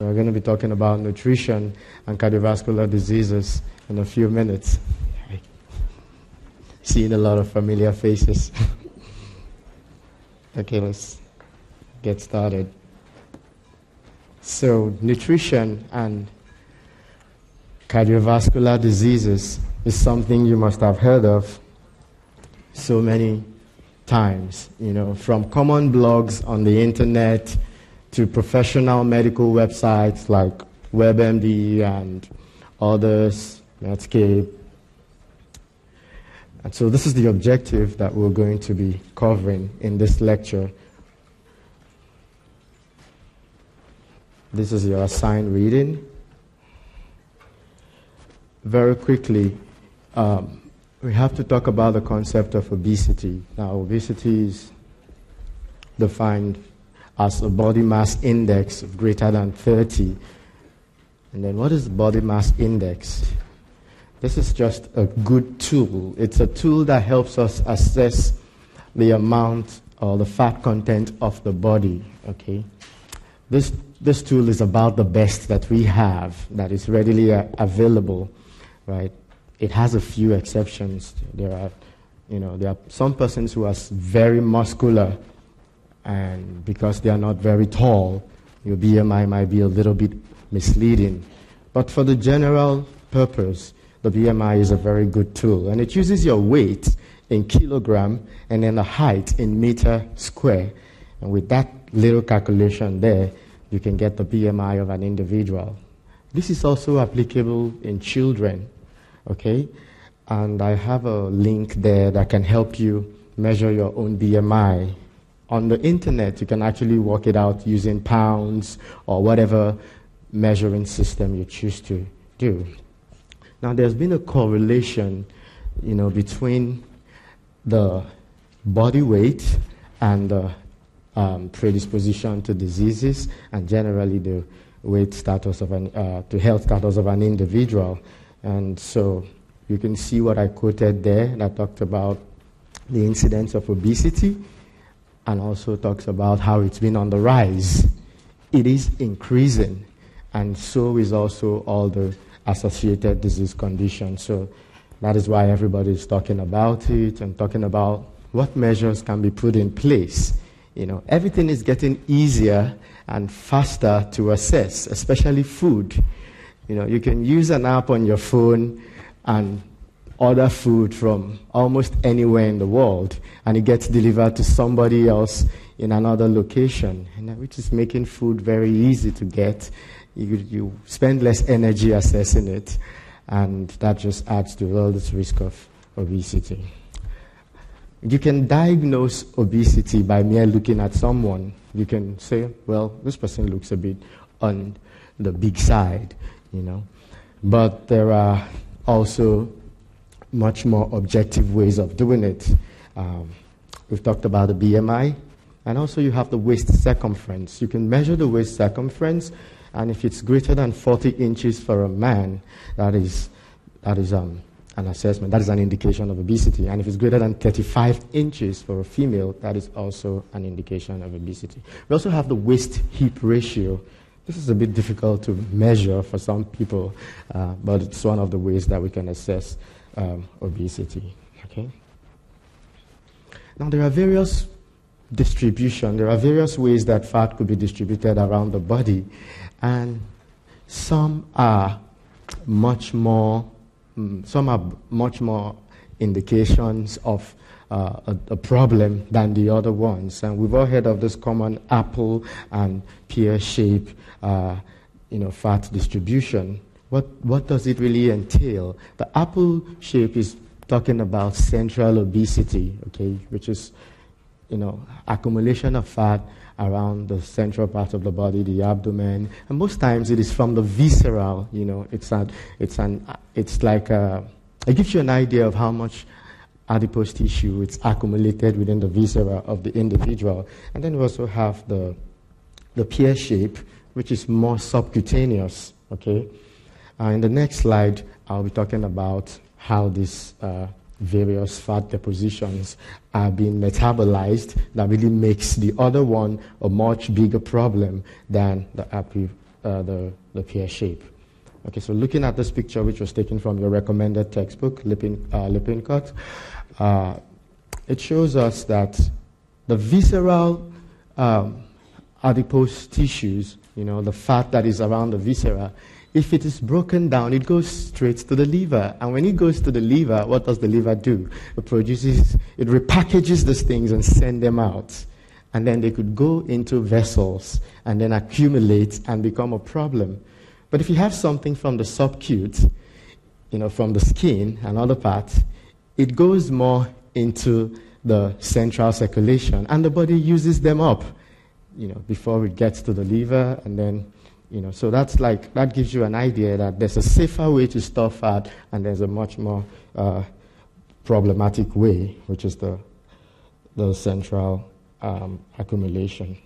We're going to be talking about nutrition and cardiovascular diseases in a few minutes. Seeing a lot of familiar faces. okay, let's get started. So, nutrition and cardiovascular diseases is something you must have heard of so many times, you know, from common blogs on the internet to professional medical websites like WebMD and others, Medscape. And so, this is the objective that we're going to be covering in this lecture. This is your assigned reading. Very quickly, um, we have to talk about the concept of obesity. Now, obesity is defined as a body mass index of greater than 30. And then what is body mass index? This is just a good tool. It's a tool that helps us assess the amount or the fat content of the body. Okay? This, this tool is about the best that we have that is readily available, right? It has a few exceptions. There are, you know, there are some persons who are very muscular and because they are not very tall, your BMI might be a little bit misleading. But for the general purpose, the BMI is a very good tool, and it uses your weight in kilogram and then the height in meter square. And with that little calculation there, you can get the BMI of an individual. This is also applicable in children, okay? And I have a link there that can help you measure your own BMI on the internet, you can actually work it out using pounds or whatever measuring system you choose to do. Now, there's been a correlation, you know, between the body weight and the um, predisposition to diseases, and generally the weight status of an, uh, to health status of an individual. And so you can see what I quoted there that talked about the incidence of obesity and also talks about how it's been on the rise. It is increasing, and so is also all the associated disease conditions. So that is why everybody is talking about it and talking about what measures can be put in place. You know, everything is getting easier and faster to assess, especially food. You know, you can use an app on your phone and order food from almost anywhere in the world and it gets delivered to somebody else in another location, uh, which is making food very easy to get. You, you spend less energy assessing it, and that just adds to all this risk of obesity. You can diagnose obesity by mere looking at someone. You can say, well, this person looks a bit on the big side, you know. But there are also much more objective ways of doing it. Um, we've talked about the BMI, and also you have the waist circumference. You can measure the waist circumference, and if it's greater than 40 inches for a man, that is, that is um, an assessment, that is an indication of obesity. And if it's greater than 35 inches for a female, that is also an indication of obesity. We also have the waist hip ratio. This is a bit difficult to measure for some people, uh, but it's one of the ways that we can assess um, obesity. Okay. Now there are various distribution. There are various ways that fat could be distributed around the body, and some are much more. Mm, some are much more indications of uh, a, a, problem than the other ones. And we've all heard of this common apple and pear shape, uh, you know, fat distribution. What, what does it really entail? The apple shape is talking about central obesity, okay, which is, you know, accumulation of fat around the central part of the body, the abdomen, and most times it is from the visceral. You know, it's an, it's an, it's like a, it gives you an idea of how much adipose tissue it's accumulated within the viscera of the individual, and then we also have the, the pear shape, which is more subcutaneous. Okay, uh, in the next slide, I'll be talking about how these uh, various fat depositions are being metabolized that really makes the other one a much bigger problem than the uh, the, the pear shape. Okay, so looking at this picture, which was taken from your recommended textbook, Lipin, uh, uh, it shows us that the visceral um, adipose tissues, you know, the fat that is around the viscera, if it is broken down, it goes straight to the liver. And when it goes to the liver, what does the liver do? It produces, it repackages these things and send them out. And then they could go into vessels and then accumulate and become a problem. But if you have something from the subcute, you know, from the skin and other parts, it goes more into the central circulation and the body uses them up, you know, before it gets to the liver and then, you know, so that's like, that gives you an idea that there's a safer way to store fat and there's a much more uh, problematic way, which is the, the central um, accumulation.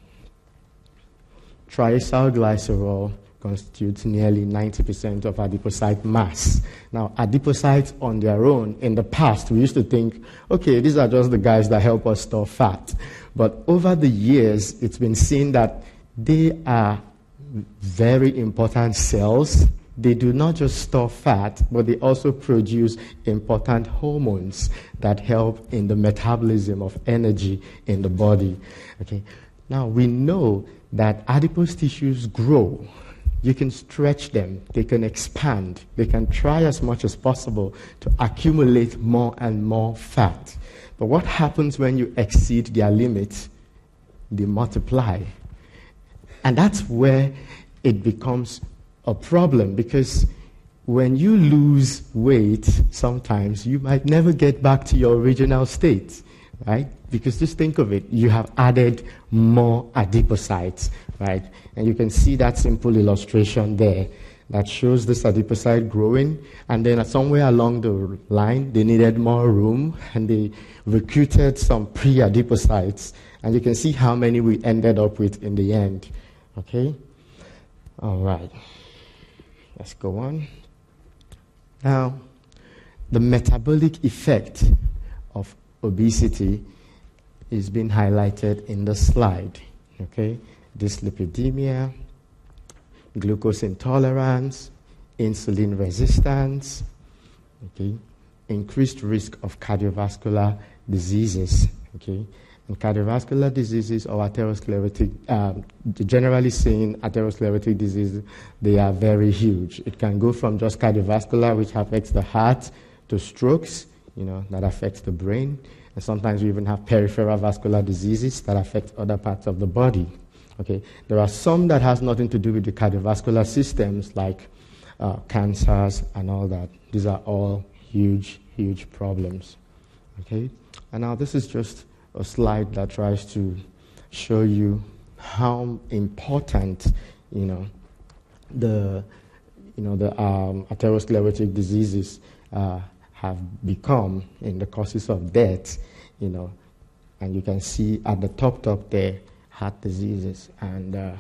Triacylglycerol constitutes nearly 90% of adipocyte mass. Now, adipocytes on their own, in the past, we used to think, okay, these are just the guys that help us store fat. But over the years, it's been seen that they are very important cells. They do not just store fat, but they also produce important hormones that help in the metabolism of energy in the body. Okay. Now, we know that adipose tissues grow you can stretch them, they can expand, they can try as much as possible to accumulate more and more fat. But what happens when you exceed their limit? They multiply. And that's where it becomes a problem because when you lose weight, sometimes you might never get back to your original state, right? Because just think of it, you have added more adipocytes, right? And you can see that simple illustration there that shows this adipocyte growing. And then somewhere along the line, they needed more room and they recruited some pre adipocytes. And you can see how many we ended up with in the end. Okay? All right. Let's go on. Now, the metabolic effect of obesity is being highlighted in the slide. Okay? dyslipidemia, glucose intolerance, insulin resistance, okay, increased risk of cardiovascular diseases, okay. And cardiovascular diseases or atherosclerotic, um, generally seen atherosclerotic disease, they are very huge. It can go from just cardiovascular, which affects the heart, to strokes, you know, that affects the brain. And sometimes we even have peripheral vascular diseases that affect other parts of the body. Okay, there are some that has nothing to do with the cardiovascular systems, like uh, cancers and all that. These are all huge, huge problems. Okay, and now this is just a slide that tries to show you how important, you know, the, you know, the um, atherosclerotic diseases uh, have become in the causes of death, you know, and you can see at the top, top there heart diseases. And uh,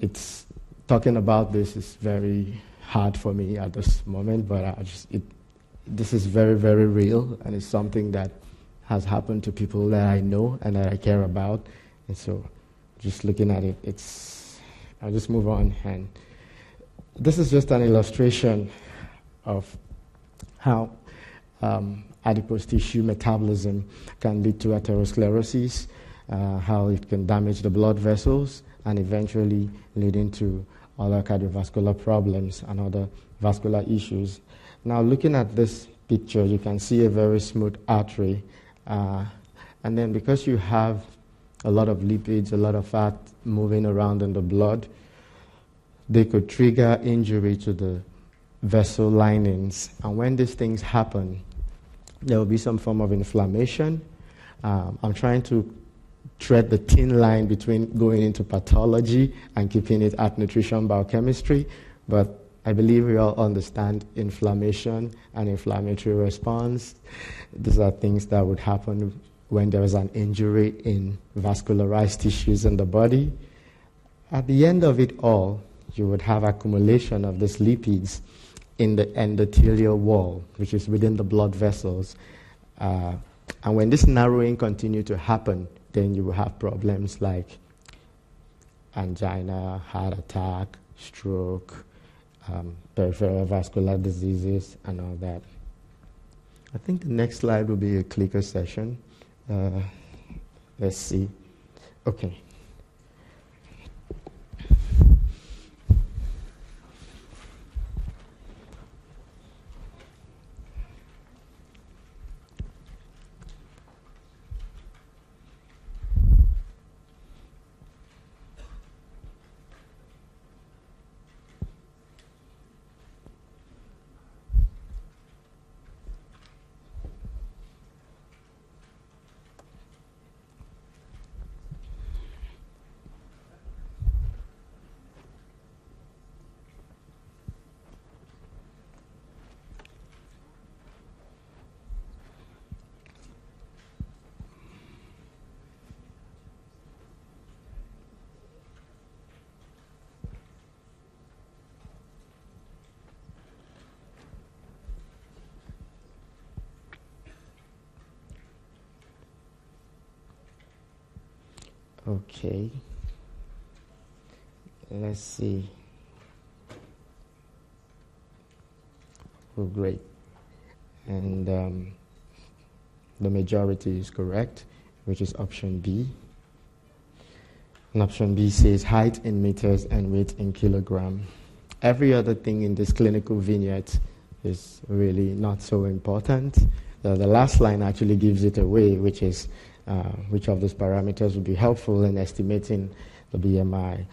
it's talking about this is very hard for me at this moment, but I just it, this is very very real, and it's something that has happened to people that I know and that I care about. And so, just looking at it, it's I'll just move on. And this is just an illustration of how um, adipose tissue metabolism can lead to atherosclerosis uh, how it can damage the blood vessels and eventually leading to other cardiovascular problems and other vascular issues. Now, looking at this picture, you can see a very smooth artery. Uh, and then, because you have a lot of lipids, a lot of fat moving around in the blood, they could trigger injury to the vessel linings. And when these things happen, there will be some form of inflammation. Um, I'm trying to tread the thin line between going into pathology and keeping it at nutrition biochemistry, but I believe we all understand inflammation and inflammatory response. These are things that would happen when there is an injury in vascularized tissues in the body. At the end of it all, you would have accumulation of these lipids in the endothelial wall, which is within the blood vessels. Uh, and when this narrowing continues to happen, then you will have problems like angina, heart attack, stroke, um, peripheral vascular diseases, and all that. I think the next slide will be a clicker session. Uh, let's see. Okay. Okay. Let's see. Oh, great. And um, the majority is correct, which is option B. And option B says height in meters and weight in kilogram. Every other thing in this clinical vignette is really not so important. The, the last line actually gives it away, which is which of those parameters would be helpful in estimating the BMI.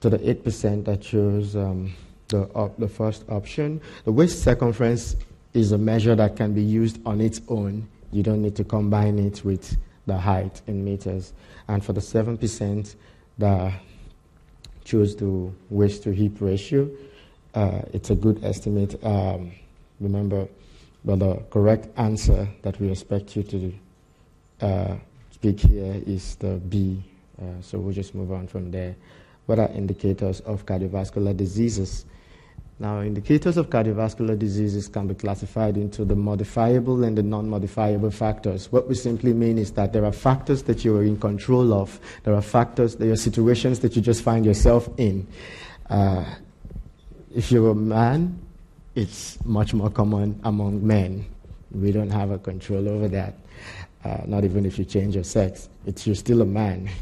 To the 8% that chose um, the, op- the first option, the waist circumference is a measure that can be used on its own. You don't need to combine it with the height in meters. And for the 7% that choose the waist to hip ratio, uh, it's a good estimate. Um, remember, but the correct answer that we expect you to uh, speak here is the B. Uh, so we'll just move on from there. What are indicators of cardiovascular diseases? Now, indicators of cardiovascular diseases can be classified into the modifiable and the non modifiable factors. What we simply mean is that there are factors that you are in control of, there are factors, there are situations that you just find yourself in. Uh, if you're a man, it's much more common among men. We don't have a control over that uh, not even if you change your sex. It's you're still a man.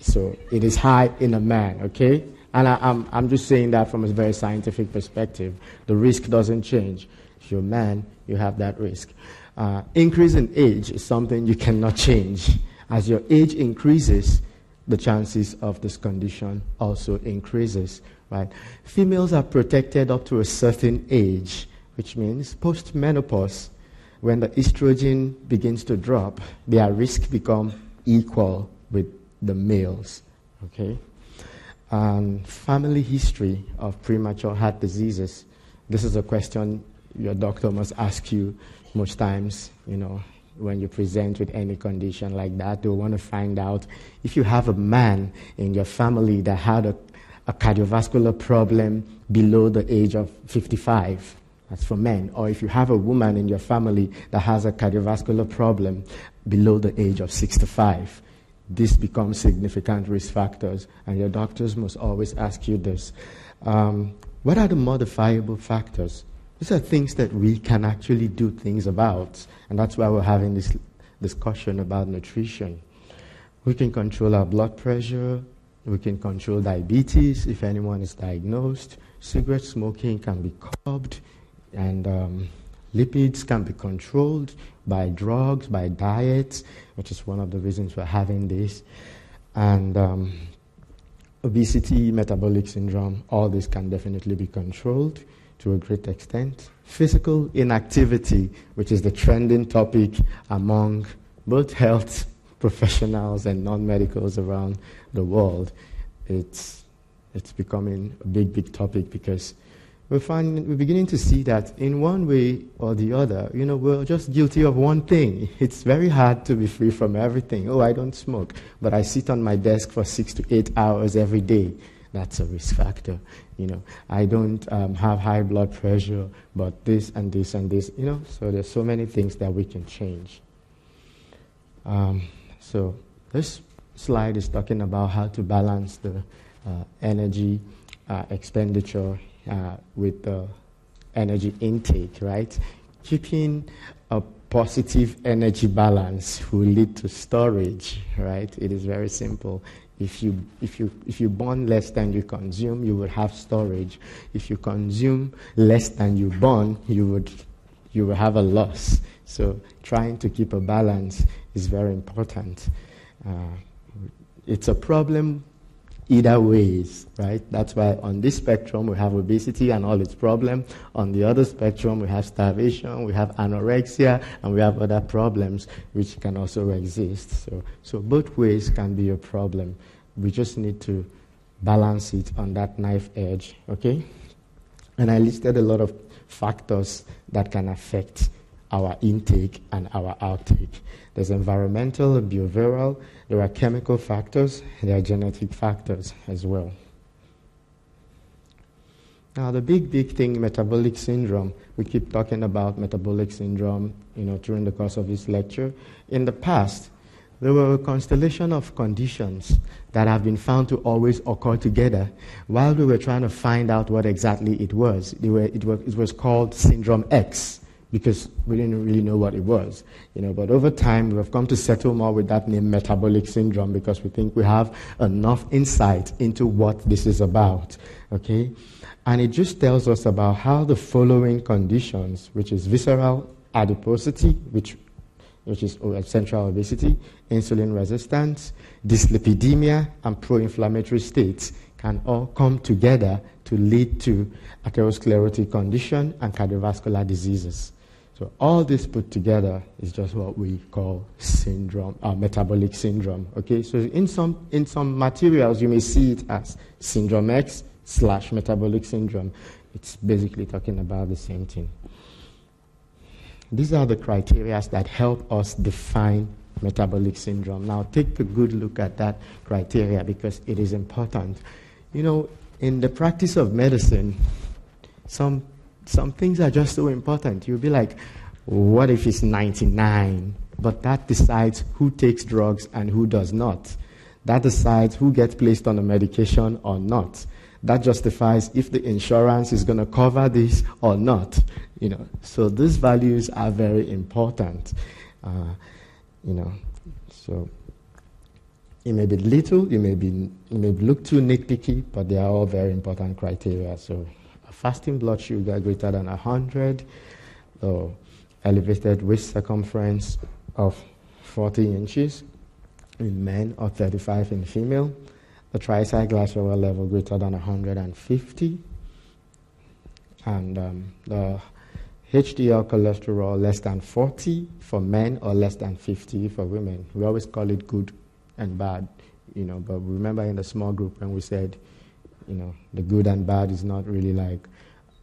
So it is high in a man, okay? And I, am I'm, I'm just saying that from a very scientific perspective. The risk doesn't change. If you're a man, you have that risk. Uh, increase in age is something you cannot change. As your age increases, the chances of this condition also increases, right? Females are protected up to a certain age, which means post menopause when the estrogen begins to drop, their risk become equal with the males. Okay? Family history of premature heart diseases. This is a question your doctor must ask you most times, you know, when you present with any condition like that. They'll want to find out if you have a man in your family that had a, a cardiovascular problem below the age of 55 that's for men. Or if you have a woman in your family that has a cardiovascular problem below the age of 65, this becomes significant risk factors, and your doctors must always ask you this. Um, what are the modifiable factors? These are things that we can actually do things about, and that's why we're having this discussion about nutrition. We can control our blood pressure, we can control diabetes if anyone is diagnosed, cigarette smoking can be curbed, and um, lipids can be controlled by drugs, by diet, which is one of the reasons we're having this. And um, obesity, metabolic syndrome, all this can definitely be controlled to a great extent. Physical inactivity, which is the trending topic among both health professionals and non medicals around the world, it's, it's becoming a big, big topic because we're, finding, we're beginning to see that in one way or the other, you know, we're just guilty of one thing. It's very hard to be free from everything. Oh, I don't smoke, but I sit on my desk for six to eight hours every day. That's a risk factor. You know, I don't um, have high blood pressure, but this and this and this. You know, so there's so many things that we can change. Um, so this slide is talking about how to balance the uh, energy uh, expenditure uh, with the energy intake, right? Keeping a positive energy balance will lead to storage, right? It is very simple. If you, if, you, if you burn less than you consume, you will have storage. If you consume less than you burn, you would, you will have a loss. So trying to keep a balance is very important. Uh, it's a problem either ways, right? That's why on this spectrum we have obesity and all its problems. On the other spectrum we have starvation, we have anorexia, and we have other problems which can also exist. So, so both ways can be a problem. We just need to balance it on that knife edge, okay? And I listed a lot of factors that can affect our intake and our outtake. There's environmental, behavioral, there are chemical factors, there are genetic factors as well. Now, the big, big thing, metabolic syndrome, we keep talking about metabolic syndrome, you know, during the course of this lecture. In the past, there were a constellation of conditions that have been found to always occur together. While we were trying to find out what exactly it was, it, was, it was called Syndrome X because we didn't really know what it was. You know, but over time, we have come to settle more with that name, metabolic syndrome, because we think we have enough insight into what this is about. Okay? And it just tells us about how the following conditions, which is visceral adiposity, which, which is oh, central obesity, insulin resistance, dyslipidemia, and pro inflammatory states, can all come together to lead to atherosclerotic condition and cardiovascular diseases. So all this put together is just what we call syndrome, uh, metabolic syndrome. Okay, so in some in some materials you may see it as syndrome X slash metabolic syndrome. It's basically talking about the same thing. These are the criteria that help us define metabolic syndrome. Now take a good look at that criteria because it is important. You know, in the practice of medicine, some some things are just so important. You'll be like, what if it's 99? But that decides who takes drugs and who does not. That decides who gets placed on a medication or not. That justifies if the insurance is going to cover this or not. You know, so these values are very important. Uh, you know, so it may be little, it may be you may look too nitpicky, but they are all very important criteria. So fasting blood sugar greater than 100, or elevated waist circumference of 40 inches in men or 35 in female, the triglyceride level greater than 150, and um, the HDL cholesterol less than 40 for men or less than 50 for women. We always call it good and bad, you know, but remember in the small group when we said you know, the good and bad is not really like,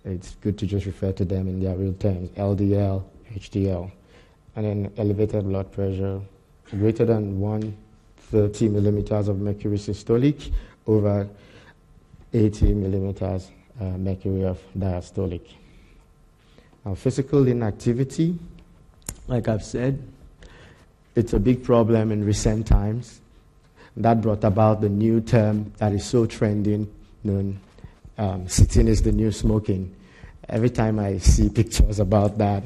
it's good to just refer to them in their real terms LDL, HDL. And then elevated blood pressure, greater than 130 millimeters of mercury systolic over 80 millimeters uh, mercury of diastolic. Now, physical inactivity, like I've said, it's a big problem in recent times. That brought about the new term that is so trending known um, sitting is the new smoking. Every time I see pictures about that,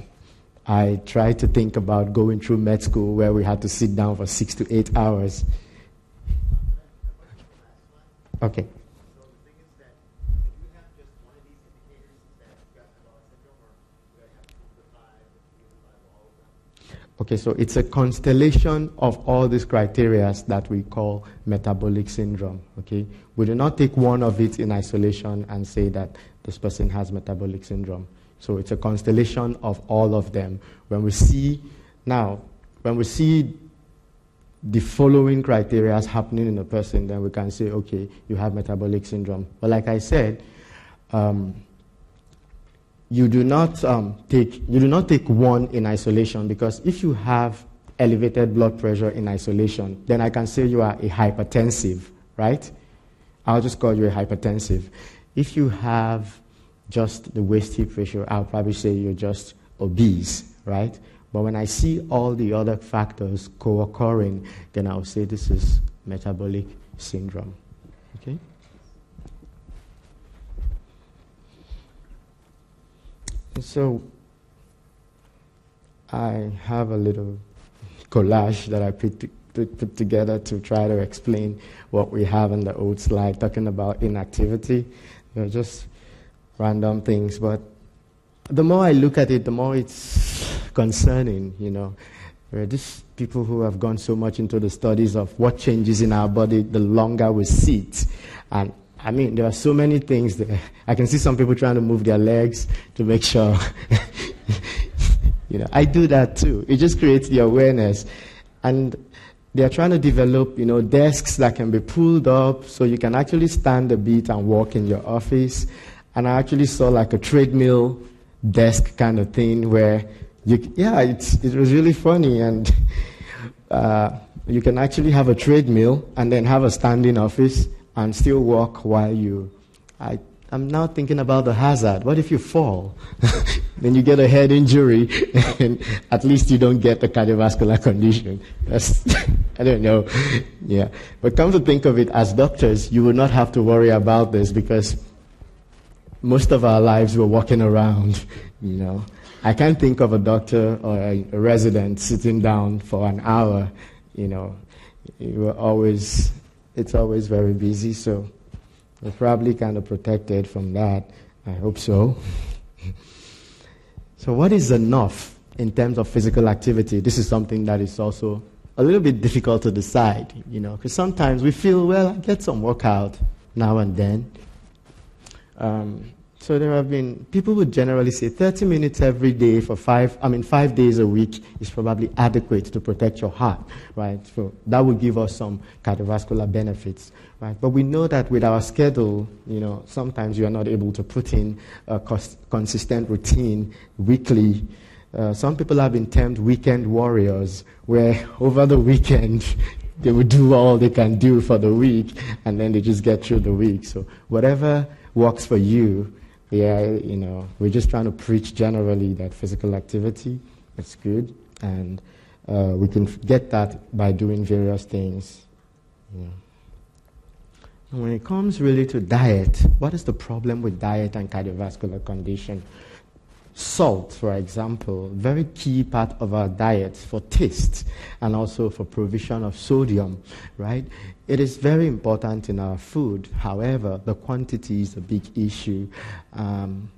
I try to think about going through med school where we had to sit down for six to eight hours. Okay. Okay, so it's a constellation of all these criteria that we call metabolic syndrome. Okay, we do not take one of it in isolation and say that this person has metabolic syndrome. So it's a constellation of all of them. When we see now, when we see the following criteria happening in a person, then we can say, okay, you have metabolic syndrome. But like I said, um, you do not um, take you do not take one in isolation because if you have elevated blood pressure in isolation, then I can say you are a hypertensive, right? I'll just call you a hypertensive. If you have just the waist hip ratio, I'll probably say you're just obese, right? But when I see all the other factors co occurring, then I'll say this is metabolic syndrome. Okay? So I have a little collage that I put, put together to try to explain what we have in the old slide, talking about inactivity. You know, just random things, but the more I look at it, the more it's concerning, you know. Are these people who have gone so much into the studies of what changes in our body the longer we sit. And I mean, there are so many things there. I can see some people trying to move their legs to make sure. you know, I do that too. It just creates the awareness. And they are trying to develop, you know, desks that can be pulled up so you can actually stand a bit and walk in your office. And I actually saw like a treadmill desk kind of thing where you, yeah, it's, it was really funny. And uh, you can actually have a treadmill and then have a standing office and still walk while you. I, I'm now thinking about the hazard. What if you fall? then you get a head injury, and at least you don't get a cardiovascular condition. That's, I don't know. Yeah. But come to think of it, as doctors, you will not have to worry about this because most of our lives we're walking around, you know. I can't think of a doctor or a, resident sitting down for an hour, you know. Are always it's always very busy, so we're probably kind of protected from that. I hope so. so, what is enough in terms of physical activity? This is something that is also a little bit difficult to decide, you know, because sometimes we feel, well, I get some workout now and then. Um, so there have been people would generally say 30 minutes every day for five, I mean five days a week is probably adequate to protect your heart, right? So that would give us some cardiovascular benefits, right? But we know that with our schedule, you know, sometimes you are not able to put in a consistent routine weekly. Uh, some people have been termed weekend warriors, where over the weekend they would do all they can do for the week, and then they just get through the week. So whatever works for you yeah, you know, we're just trying to preach generally that physical activity is good, and uh, we can get that by doing various things. And when it comes really to diet, what is the problem with diet and cardiovascular condition? Salt, for example, very key part of our diet for taste and also for provision of sodium, right? It is very important in our food. However, the quantity is a big issue. Um,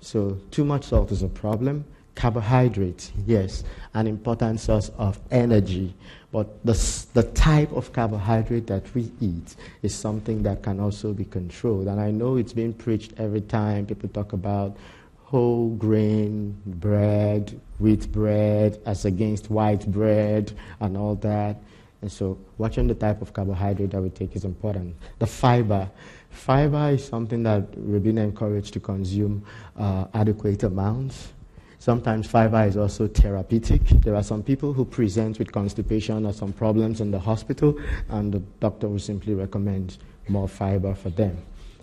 so, too much salt is a problem. Carbohydrates, yes, an important source of energy. But the, the type of carbohydrate that we eat is something that can also be controlled. And I know it's being preached every time people talk about whole grain bread, wheat bread, as against white bread, and all that. And so, watching the type of carbohydrate that we take is important. The fiber. Fiber is something that we've been encouraged to consume uh, adequate amounts. Sometimes fiber is also therapeutic. There are some people who present with constipation or some problems in the hospital, and the doctor will simply recommend more fiber for them.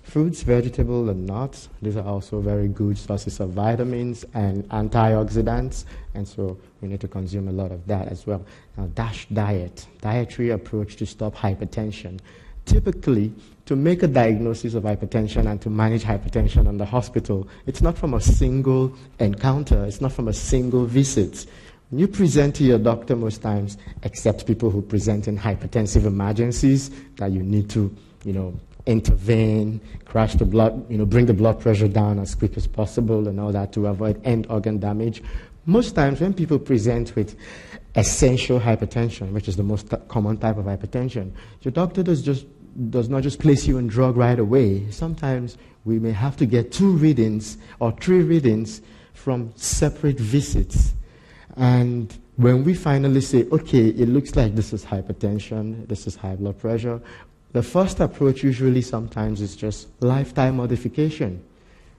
Fruits, vegetables, and nuts, these are also very good sources of vitamins and antioxidants, and so we need to consume a lot of that as well. Now, DASH diet, dietary approach to stop hypertension. Typically, to make a diagnosis of hypertension and to manage hypertension in the hospital, it's not from a single encounter, it's not from a single visit. When you present to your doctor most times, except people who present in hypertensive emergencies that you need to, you know, intervene, crash the blood, you know, bring the blood pressure down as quick as possible and all that to avoid end organ damage. Most times when people present with essential hypertension, which is the most common type of hypertension, your doctor does just does not just place you on drug right away. Sometimes we may have to get two readings or three readings from separate visits. And when we finally say, okay, it looks like this is hypertension, this is high blood pressure, the first approach usually sometimes is just lifetime modification.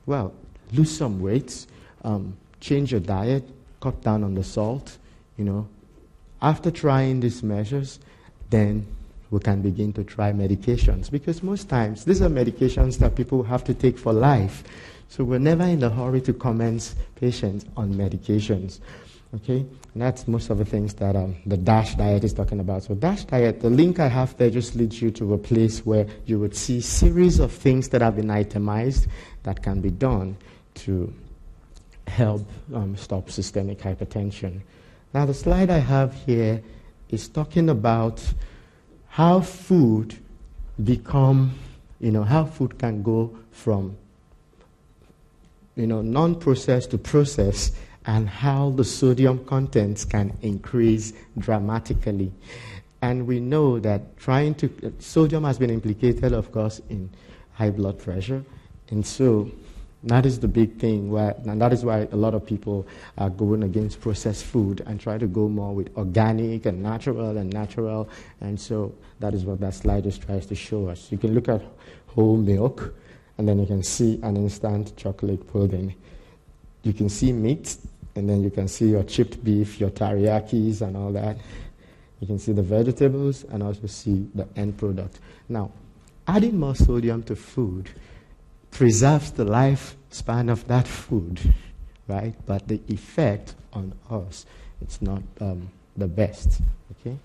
Well, lose some weight, um, change your diet, cut down on the salt, you know. After trying these measures, then we can begin to try medications because most times these are medications that people have to take for life. So we're never in a hurry to commence patients on medications. Okay? And that's most of the things that um, the DASH diet is talking about. So DASH diet, the link I have there just leads you to a place where you would see series of things that have been itemized that can be done to help um, stop systemic hypertension. Now, the slide I have here is talking about how food become, you know, how food can go from, you know, non-processed to processed and how the sodium contents can increase dramatically. And we know that trying to, sodium has been implicated, of course, in high blood pressure. And so that is the big thing, where, and that is why a lot of people are going against processed food and try to go more with organic and natural and natural. And so that is what that slide just tries to show us. You can look at whole milk, and then you can see an instant chocolate pudding. You can see meat, and then you can see your chipped beef, your teriyakis, and all that. You can see the vegetables and also see the end product. Now, adding more sodium to food preserves the lifespan of that food, right? But the effect on us, it's not um, the best, okay?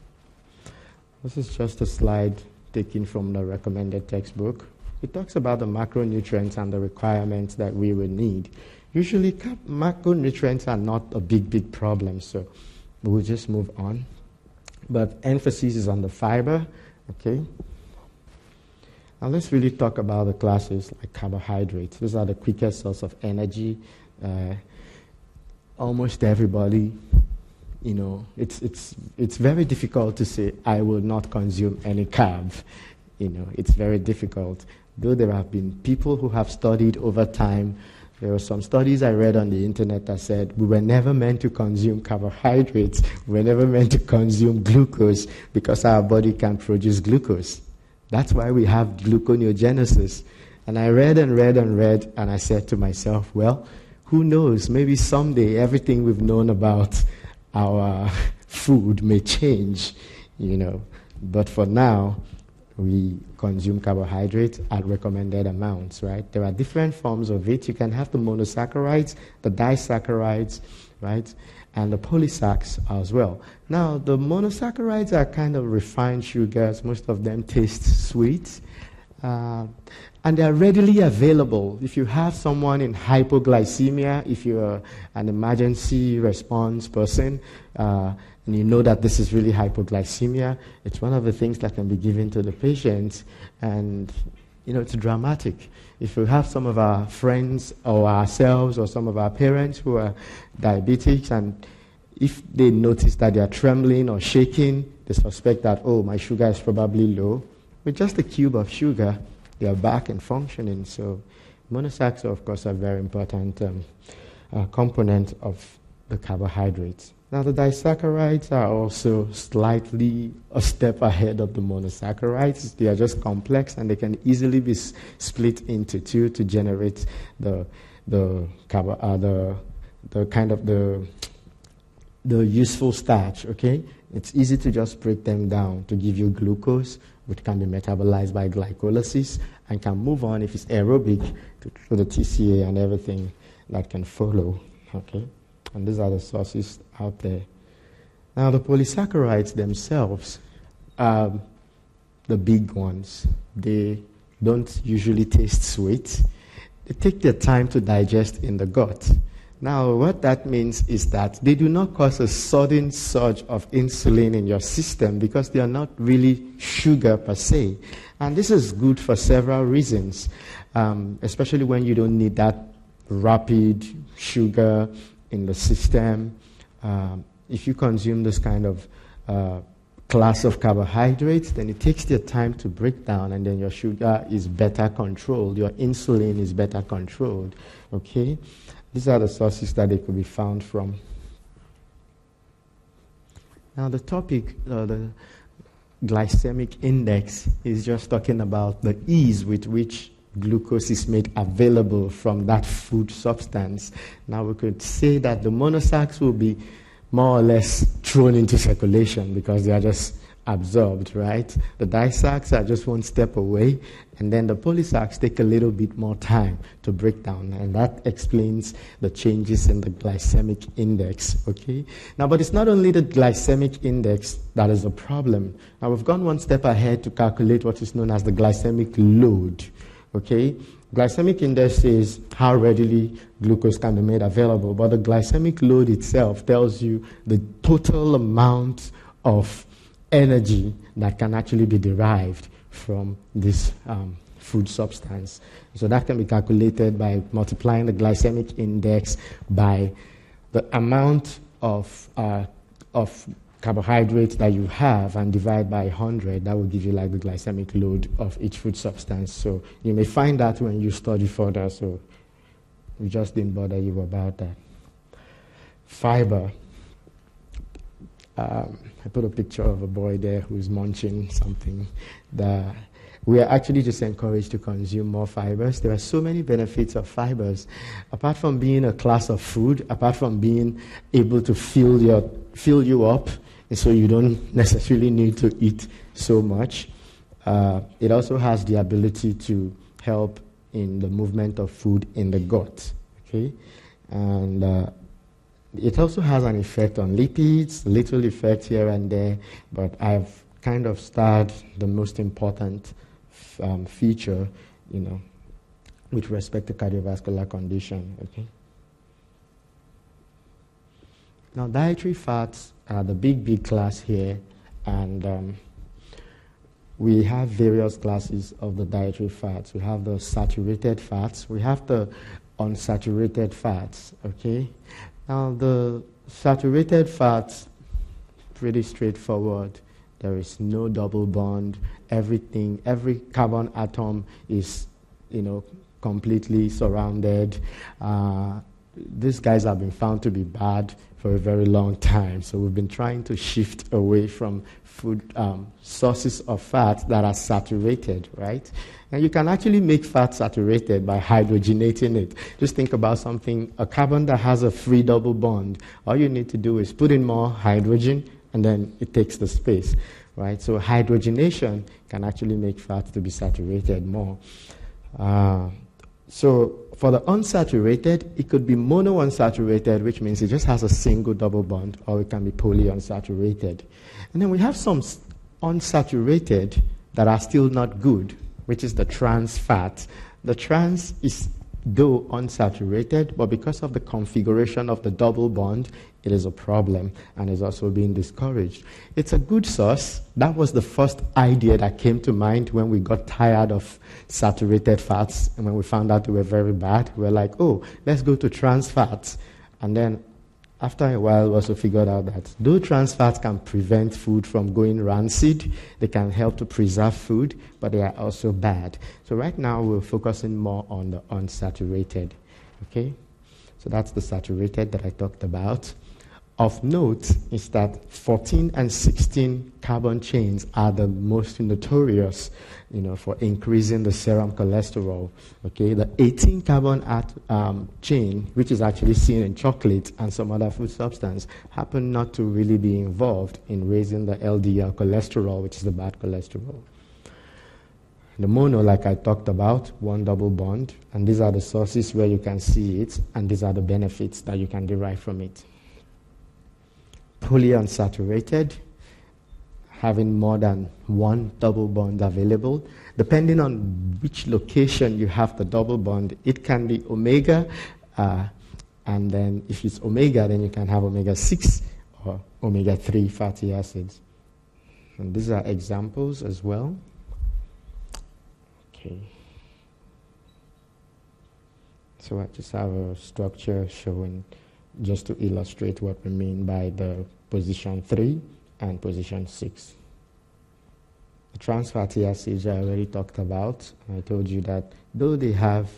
This is just a slide taken from the recommended textbook. It talks about the macronutrients and the requirements that we will need. Usually, macronutrients are not a big, big problem, so we'll just move on. But emphasis is on the fiber, okay? Now let's really talk about the classes like carbohydrates. These are the quickest source of energy. Uh, almost everybody, you know, it's, it's, it's very difficult to say, I will not consume any carb. You know, it's very difficult. Though there have been people who have studied over time, there were some studies I read on the internet that said we were never meant to consume carbohydrates, we were never meant to consume glucose because our body can produce glucose. That's why we have gluconeogenesis. And I read and read and read, and I said to myself, well, who knows? Maybe someday everything we've known about our food may change, you know. But for now, we consume carbohydrates at recommended amounts, right? There are different forms of it. You can have the monosaccharides, the disaccharides, right? and the polysacs as well. Now, the monosaccharides are kind of refined sugars. Most of them taste sweet. Uh, and they are readily available. If you have someone in hypoglycemia, if you're an emergency response person, uh, and you know that this is really hypoglycemia, it's one of the things that can be given to the patient. And, you know, it's dramatic if we have some of our friends or ourselves or some of our parents who are diabetics and if they notice that they are trembling or shaking, they suspect that, oh, my sugar is probably low. With just a cube of sugar, they are back and functioning. So, monosaccharide, of course, are very important um, uh, component of the carbohydrates. Now, the disaccharides are also slightly a step ahead of the monosaccharides. They are just complex and they can easily be s- split into two to generate the, the, uh, the, the kind of the, the useful starch, okay? It's easy to just break them down to give you glucose, which can be metabolized by glycolysis and can move on if it's aerobic to, to the TCA and everything that can follow, okay? And these are the sources out there. Now, the polysaccharides themselves are the big ones. They don't usually taste sweet. They take their time to digest in the gut. Now, what that means is that they do not cause a sudden surge of insulin in your system because they are not really sugar per se. And this is good for several reasons, um, especially when you don't need that rapid sugar in the system. Um, if you consume this kind of uh, class of carbohydrates, then it takes their time to break down, and then your sugar is better controlled, your insulin is better controlled. Okay? These are the sources that they could be found from. Now, the topic, uh, the glycemic index, is just talking about the ease with which glucose is made available from that food substance. Now we could say that the monosacs will be more or less thrown into circulation because they are just absorbed, right? The disacs are just one step away, and then the polysacs take a little bit more time to break down, and that explains the changes in the glycemic index, okay? Now, but it's not only the glycemic index that is a problem. Now, we've gone one step ahead to calculate what is known as the glycemic load. Okay? Glycemic index is how readily glucose can be made available, but the glycemic load itself tells you the total amount of energy that can actually be derived from this um, food substance. So that can be calculated by multiplying the glycemic index by the amount of, uh, of carbohydrates that you have and divide by 100, that will give you like the glycemic load of each food substance. So you may find that when you study further, so we just didn't bother you about that. Fiber. Um, I put a picture of a boy there who's munching something. that we are actually just encouraged to consume more fibers. There are so many benefits of fibers. Apart from being a class of food, apart from being able to fill, your, fill you up, so you don't necessarily need to eat so much. Uh, it also has the ability to help in the movement of food in the gut. Okay, and uh, it also has an effect on lipids, little effect here and there. But I've kind of starred the most important um, feature, you know, with respect to cardiovascular condition. Okay. Now, dietary fats are the big, big class here, and um, we have various classes of the dietary fats. We have the saturated fats, we have the unsaturated fats, okay? Now, the saturated fats, pretty straightforward. There is no double bond. Everything, every carbon atom is, you know, completely surrounded. Uh, these guys have been found to be bad for a very long time. So we've been trying to shift away from food um, sources of fat that are saturated, right? And you can actually make fat saturated by hydrogenating it. Just think about something, a carbon that has a free double bond. All you need to do is put in more hydrogen and then it takes the space, right? So hydrogenation can actually make fat to be saturated more. Uh, so for the unsaturated, it could be monounsaturated, which means it just has a single double bond, or it can be polyunsaturated. And then we have some unsaturated that are still not good, which is the trans fat. The trans is though unsaturated, but because of the configuration of the double bond, it is a problem and is also being discouraged. It's a good source. That was the first idea that came to mind when we got tired of saturated fats and when we found out they were very bad. We were like, oh, let's go to trans fats. And then after a while, we also figured out that though trans fats can prevent food from going rancid, they can help to preserve food, but they are also bad. So right now, we're focusing more on the unsaturated. Okay? So that's the saturated that I talked about. Of note is that 14 and 16 carbon chains are the most notorious, you know, for increasing the serum cholesterol. Okay, the 18 carbon at, um, chain, which is actually seen in chocolate and some other food substance, happen not to really be involved in raising the LDL cholesterol, which is the bad cholesterol. The mono, like I talked about, one double bond, and these are the sources where you can see it, and these are the benefits that you can derive from it polyunsaturated, having more than one double bond available. Depending on which location you have the double bond, it can be omega, uh, and then if it's omega, then you can have omega 6 or omega 3 fatty acids. And these are examples as well. Okay. So I just have a structure showing just to illustrate what we mean by the position 3 and position 6. The trans fatty acids I already talked about. I told you that though they have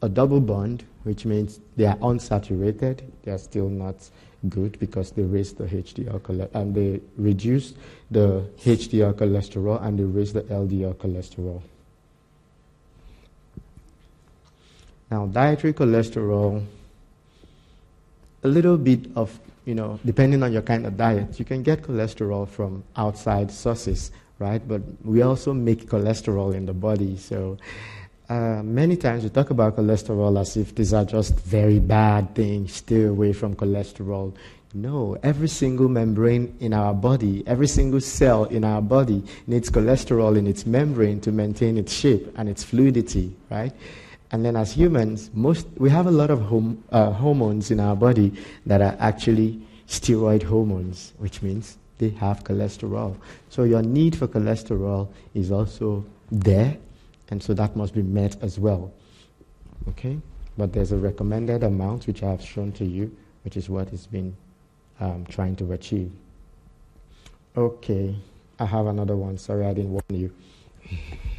a double bond, which means they are unsaturated, they are still not good because they raise the HDL cholesterol and they reduce the HDL cholesterol and they raise the LDL cholesterol. Now, dietary cholesterol, a little bit of you know, depending on your kind of diet, you can get cholesterol from outside sources, right? But we also make cholesterol in the body. So uh, many times we talk about cholesterol as if these are just very bad things, stay away from cholesterol. No, every single membrane in our body, every single cell in our body needs cholesterol in its membrane to maintain its shape and its fluidity, right? And then as humans, most, we have a lot of hom- uh, hormones in our body that are actually steroid hormones, which means they have cholesterol. So your need for cholesterol is also there, and so that must be met as well. Okay? But there's a recommended amount which I have shown to you, which is what is been um, trying to achieve. Okay, I have another one. Sorry, I didn't warn you.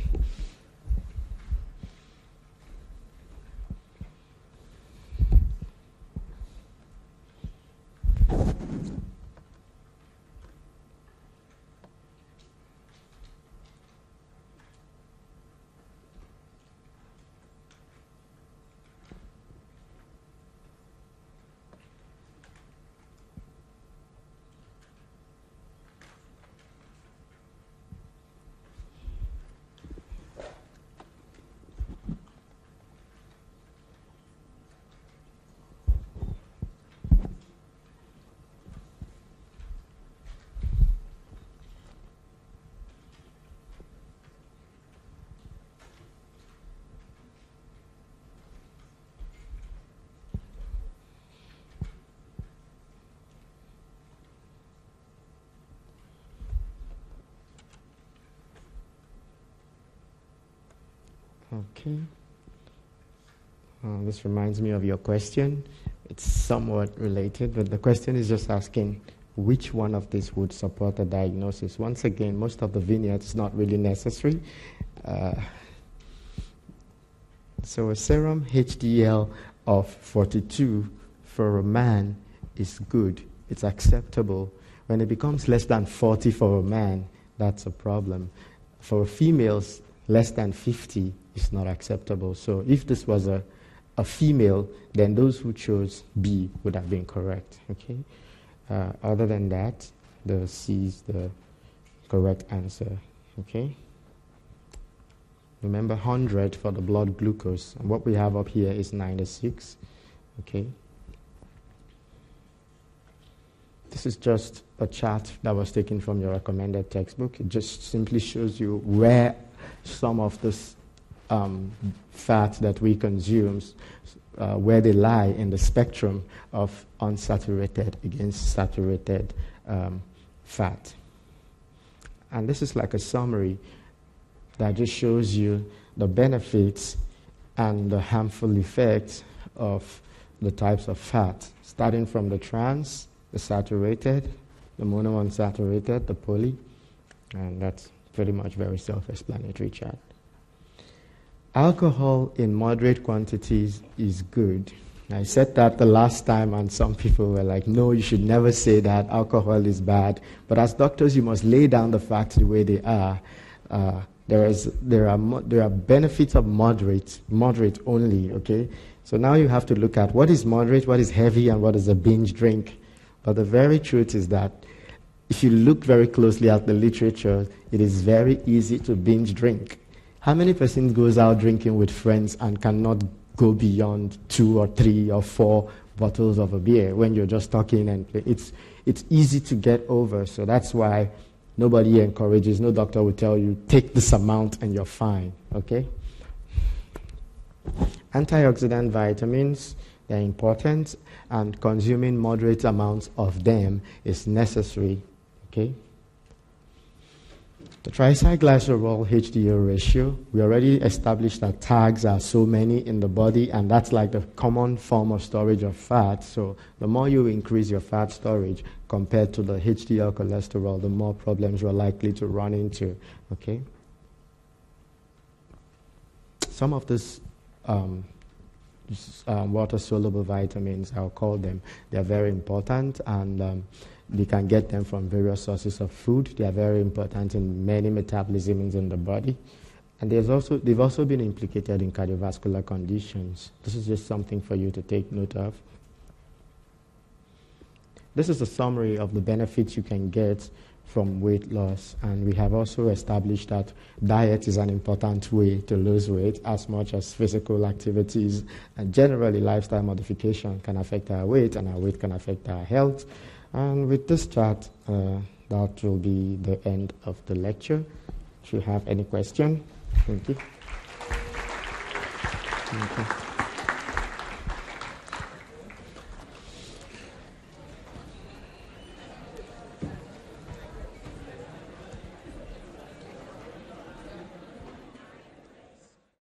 Okay. Uh, this reminds me of your question. It's somewhat related, but the question is just asking which one of these would support a diagnosis. Once again, most of the vignettes is not really necessary. Uh, so a serum HDL of 42 for a man is good. It's acceptable. When it becomes less than 40 for a man, that's a problem. For females, less than 50 is not acceptable. So if this was a, a female, then those who chose B would have been correct. Okay. Uh, other than that, the C is the correct answer. Okay. Remember 100 for the blood glucose. And what we have up here is 96. Okay. This is just a chart that was taken from your recommended textbook. It just simply shows you where some of this um, fats that we consume, uh, where they lie in the spectrum of unsaturated against saturated um, fat. And this is like a summary that just shows you the benefits and the harmful effects of the types of fat, starting from the trans, the saturated, the monounsaturated, the poly, and that's pretty much very self-explanatory chart. Alcohol in moderate quantities is good. I said that the last time, and some people were like, no, you should never say that. Alcohol is bad. But as doctors, you must lay down the facts the way they are. Uh, there, is, there, are, there are benefits of moderate, moderate only, okay? So now you have to look at what is moderate, what is heavy, and what is a binge drink. But the very truth is that if you look very closely at the literature, it is very easy to binge drink. How many persons goes out drinking with friends and cannot go beyond two or three or four bottles of a beer when you're just talking and it's it's easy to get over. So that's why nobody encourages. No doctor will tell you take this amount and you're fine. Okay. Antioxidant vitamins they're important and consuming moderate amounts of them is necessary. Okay. The triglycerol HDL ratio, we already established that tags are so many in the body, and that's like the common form of storage of fat. So the more you increase your fat storage compared to the HDL cholesterol, the more problems you're likely to run into. Okay? Some of these um, um, water soluble vitamins, I'll call them, they're very important, and um, we can get them from various sources of food. They are very important in many metabolisms in the body. And there's also, they've also been implicated in cardiovascular conditions. This is just something for you to take note of. This is a summary of the benefits you can get from weight loss. And we have also established that diet is an important way to lose weight as much as physical activities and generally lifestyle modification can affect our weight and our weight can affect our health. And with this chart, uh, that will be the end of the lecture. If you have any question, thank you. Thank you.